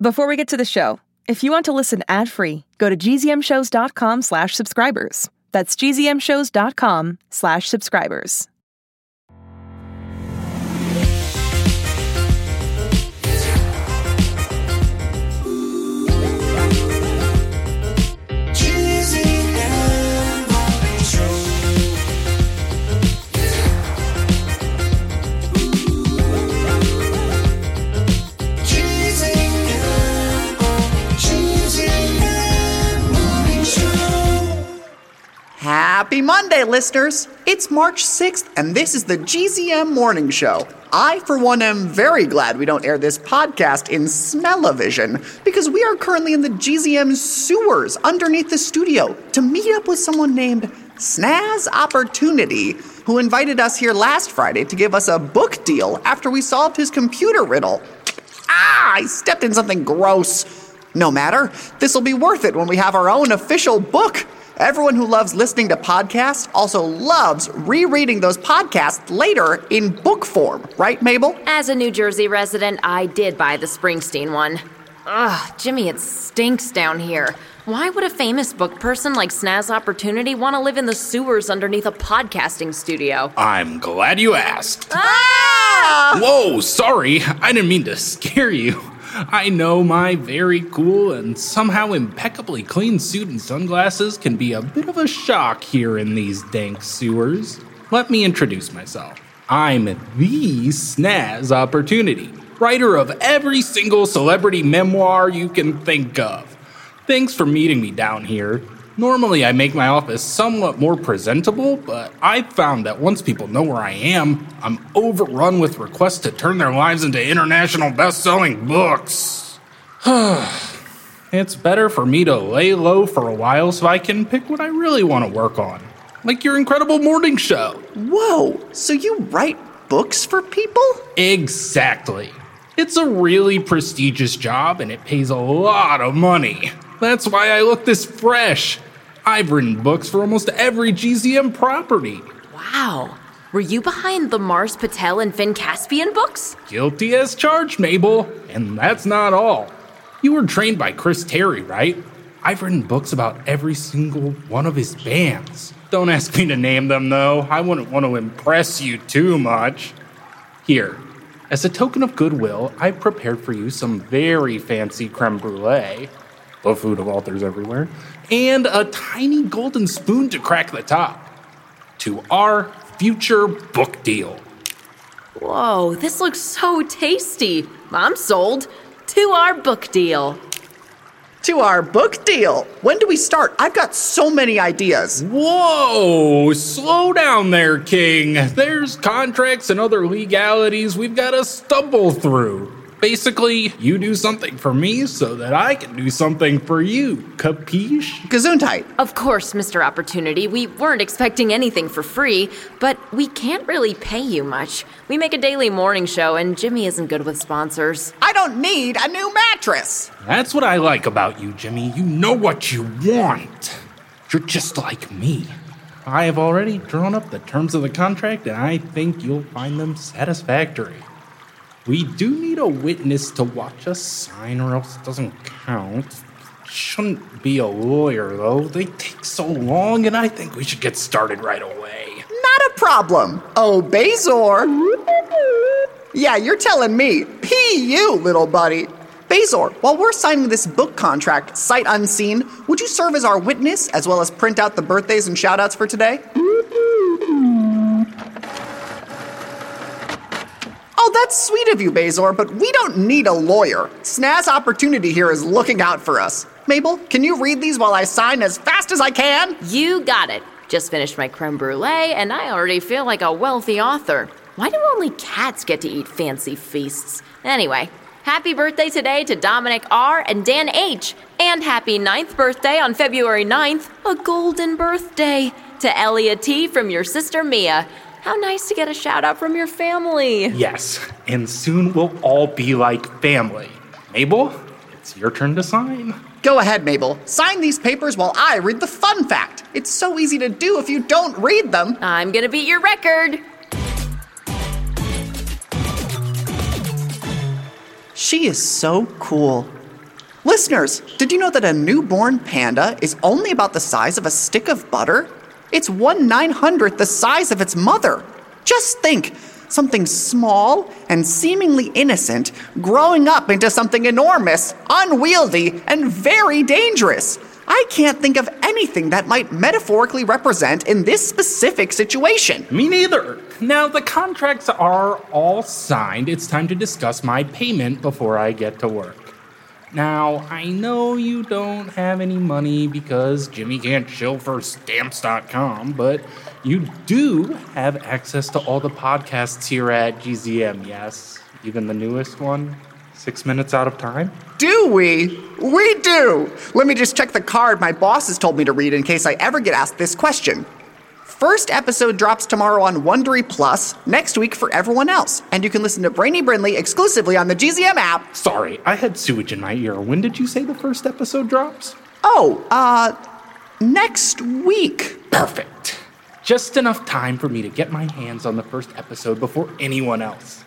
Before we get to the show, if you want to listen ad-free, go to gzmshows.com slash subscribers. That's gzmshows.com slash subscribers. Happy Monday, listeners! It's March 6th, and this is the GZM Morning Show. I, for one, am very glad we don't air this podcast in smell-o-vision because we are currently in the GZM sewers underneath the studio to meet up with someone named Snazz Opportunity, who invited us here last Friday to give us a book deal after we solved his computer riddle. Ah, I stepped in something gross. No matter, this will be worth it when we have our own official book. Everyone who loves listening to podcasts also loves rereading those podcasts later in book form, right, Mabel? As a New Jersey resident, I did buy the Springsteen one. Ugh, Jimmy, it stinks down here. Why would a famous book person like Snazz Opportunity want to live in the sewers underneath a podcasting studio? I'm glad you asked. Ah! Whoa, sorry. I didn't mean to scare you. I know my very cool and somehow impeccably clean suit and sunglasses can be a bit of a shock here in these dank sewers. Let me introduce myself. I'm the Snazz Opportunity, writer of every single celebrity memoir you can think of. Thanks for meeting me down here. Normally, I make my office somewhat more presentable, but I've found that once people know where I am, I'm overrun with requests to turn their lives into international best selling books. it's better for me to lay low for a while so I can pick what I really want to work on. Like your incredible morning show. Whoa, so you write books for people? Exactly. It's a really prestigious job and it pays a lot of money. That's why I look this fresh. I've written books for almost every GZM property. Wow. Were you behind the Mars Patel and Finn Caspian books? Guilty as charged, Mabel. And that's not all. You were trained by Chris Tarry, right? I've written books about every single one of his bands. Don't ask me to name them, though. I wouldn't want to impress you too much. Here, as a token of goodwill, I've prepared for you some very fancy creme brulee, the food of authors everywhere, and a tiny golden spoon to crack the top. To our future book deal. Whoa, this looks so tasty. I'm sold. To our book deal. To our book deal. When do we start? I've got so many ideas. Whoa, slow down there, King. There's contracts and other legalities we've got to stumble through. Basically, you do something for me so that I can do something for you. Capiche? Gesundheit. Of course, Mr. Opportunity. We weren't expecting anything for free, but we can't really pay you much. We make a daily morning show, and Jimmy isn't good with sponsors. I don't need a new mattress. That's what I like about you, Jimmy. You know what you want. You're just like me. I have already drawn up the terms of the contract, and I think you'll find them satisfactory. We do need a witness to watch us sign, or else it doesn't count. Shouldn't be a lawyer, though. They take so long, and I think we should get started right away. Not a problem. Oh, Bezor. Yeah, you're telling me. P you, little buddy. Bezor, while we're signing this book contract sight unseen, would you serve as our witness as well as print out the birthdays and shoutouts for today? That's sweet of you, Bezor, but we don't need a lawyer. Snazz Opportunity here is looking out for us. Mabel, can you read these while I sign as fast as I can? You got it. Just finished my creme brulee, and I already feel like a wealthy author. Why do only cats get to eat fancy feasts? Anyway, happy birthday today to Dominic R. and Dan H. And happy ninth birthday on February 9th, a golden birthday, to Elliot T. from your sister Mia. How nice to get a shout out from your family. Yes, and soon we'll all be like family. Mabel, it's your turn to sign. Go ahead, Mabel. Sign these papers while I read the fun fact. It's so easy to do if you don't read them. I'm gonna beat your record. She is so cool. Listeners, did you know that a newborn panda is only about the size of a stick of butter? It's one nine hundredth the size of its mother. Just think something small and seemingly innocent growing up into something enormous, unwieldy, and very dangerous. I can't think of anything that might metaphorically represent in this specific situation. Me neither. Now, the contracts are all signed. It's time to discuss my payment before I get to work. Now, I know you don't have any money because Jimmy can't chill for stamps.com, but you do have access to all the podcasts here at GZM, yes? Even the newest one? Six minutes out of time? Do we? We do! Let me just check the card my boss has told me to read in case I ever get asked this question. First episode drops tomorrow on Wondery Plus, next week for everyone else. And you can listen to Brainy Brindley exclusively on the GZM app. Sorry, I had sewage in my ear. When did you say the first episode drops? Oh, uh, next week. Perfect. Just enough time for me to get my hands on the first episode before anyone else.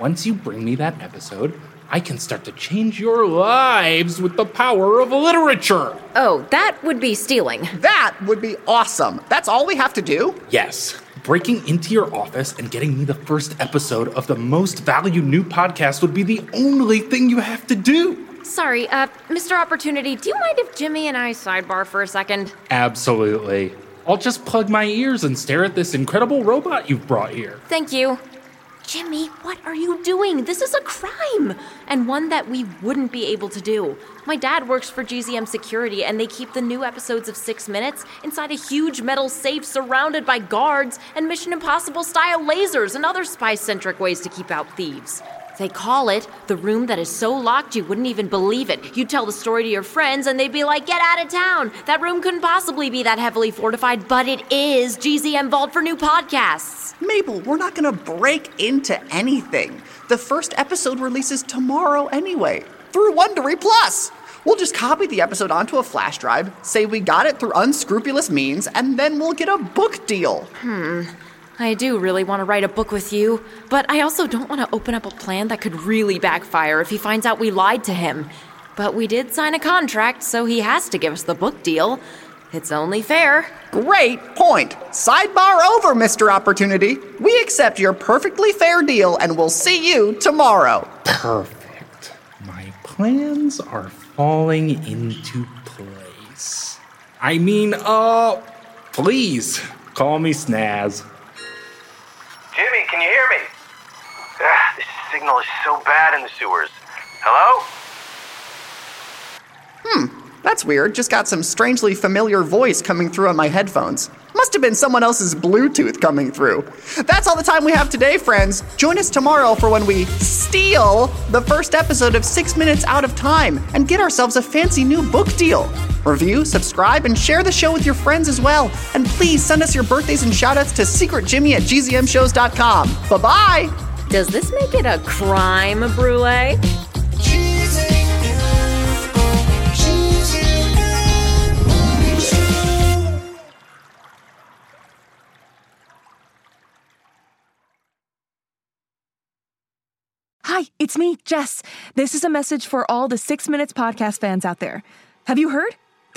Once you bring me that episode, I can start to change your lives with the power of literature. Oh, that would be stealing. That would be awesome. That's all we have to do? Yes, breaking into your office and getting me the first episode of the most valued new podcast would be the only thing you have to do. Sorry, uh, Mr. Opportunity, do you mind if Jimmy and I sidebar for a second? Absolutely. I'll just plug my ears and stare at this incredible robot you've brought here. Thank you. Jimmy, what are you doing? This is a crime, and one that we wouldn't be able to do. My dad works for GZM Security, and they keep the new episodes of Six Minutes inside a huge metal safe surrounded by guards and Mission Impossible style lasers and other spy centric ways to keep out thieves. They call it the room that is so locked you wouldn't even believe it. You tell the story to your friends and they'd be like, get out of town. That room couldn't possibly be that heavily fortified, but it is GZM Vault for new podcasts. Mabel, we're not gonna break into anything. The first episode releases tomorrow anyway, through Wondery Plus. We'll just copy the episode onto a flash drive, say we got it through unscrupulous means, and then we'll get a book deal. Hmm. I do really want to write a book with you, but I also don't want to open up a plan that could really backfire if he finds out we lied to him. But we did sign a contract, so he has to give us the book deal. It's only fair. Great point. Sidebar over, Mr. Opportunity. We accept your perfectly fair deal and we'll see you tomorrow. Perfect. My plans are falling into place. I mean, uh, please call me Snazz. Can you hear me? Ah, this signal is so bad in the sewers. Hello? Hmm, that's weird. Just got some strangely familiar voice coming through on my headphones. Must have been someone else's Bluetooth coming through. That's all the time we have today, friends. Join us tomorrow for when we steal the first episode of Six Minutes Out of Time and get ourselves a fancy new book deal. Review, subscribe, and share the show with your friends as well. And please send us your birthdays and shoutouts to secretjimmy at gzmshows.com. Bye bye. Does this make it a crime, Brule? Hi, it's me, Jess. This is a message for all the Six Minutes podcast fans out there. Have you heard?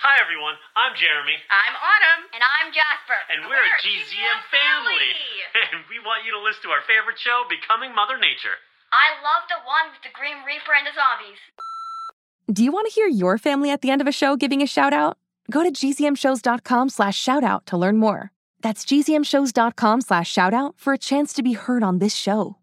Hi everyone, I'm Jeremy, I'm Autumn. And I'm Jasper. and we're, a GZM family. and we want you to listen to our favorite show, Becoming Mother Nature. I love the one with the Grim Reaper and the zombies. Do you want to hear your family at the end of a show giving a shout out? Go to gzmshows.com slash shout out to learn more. That's gzmshows.com slash shout out for a chance to be heard on this show.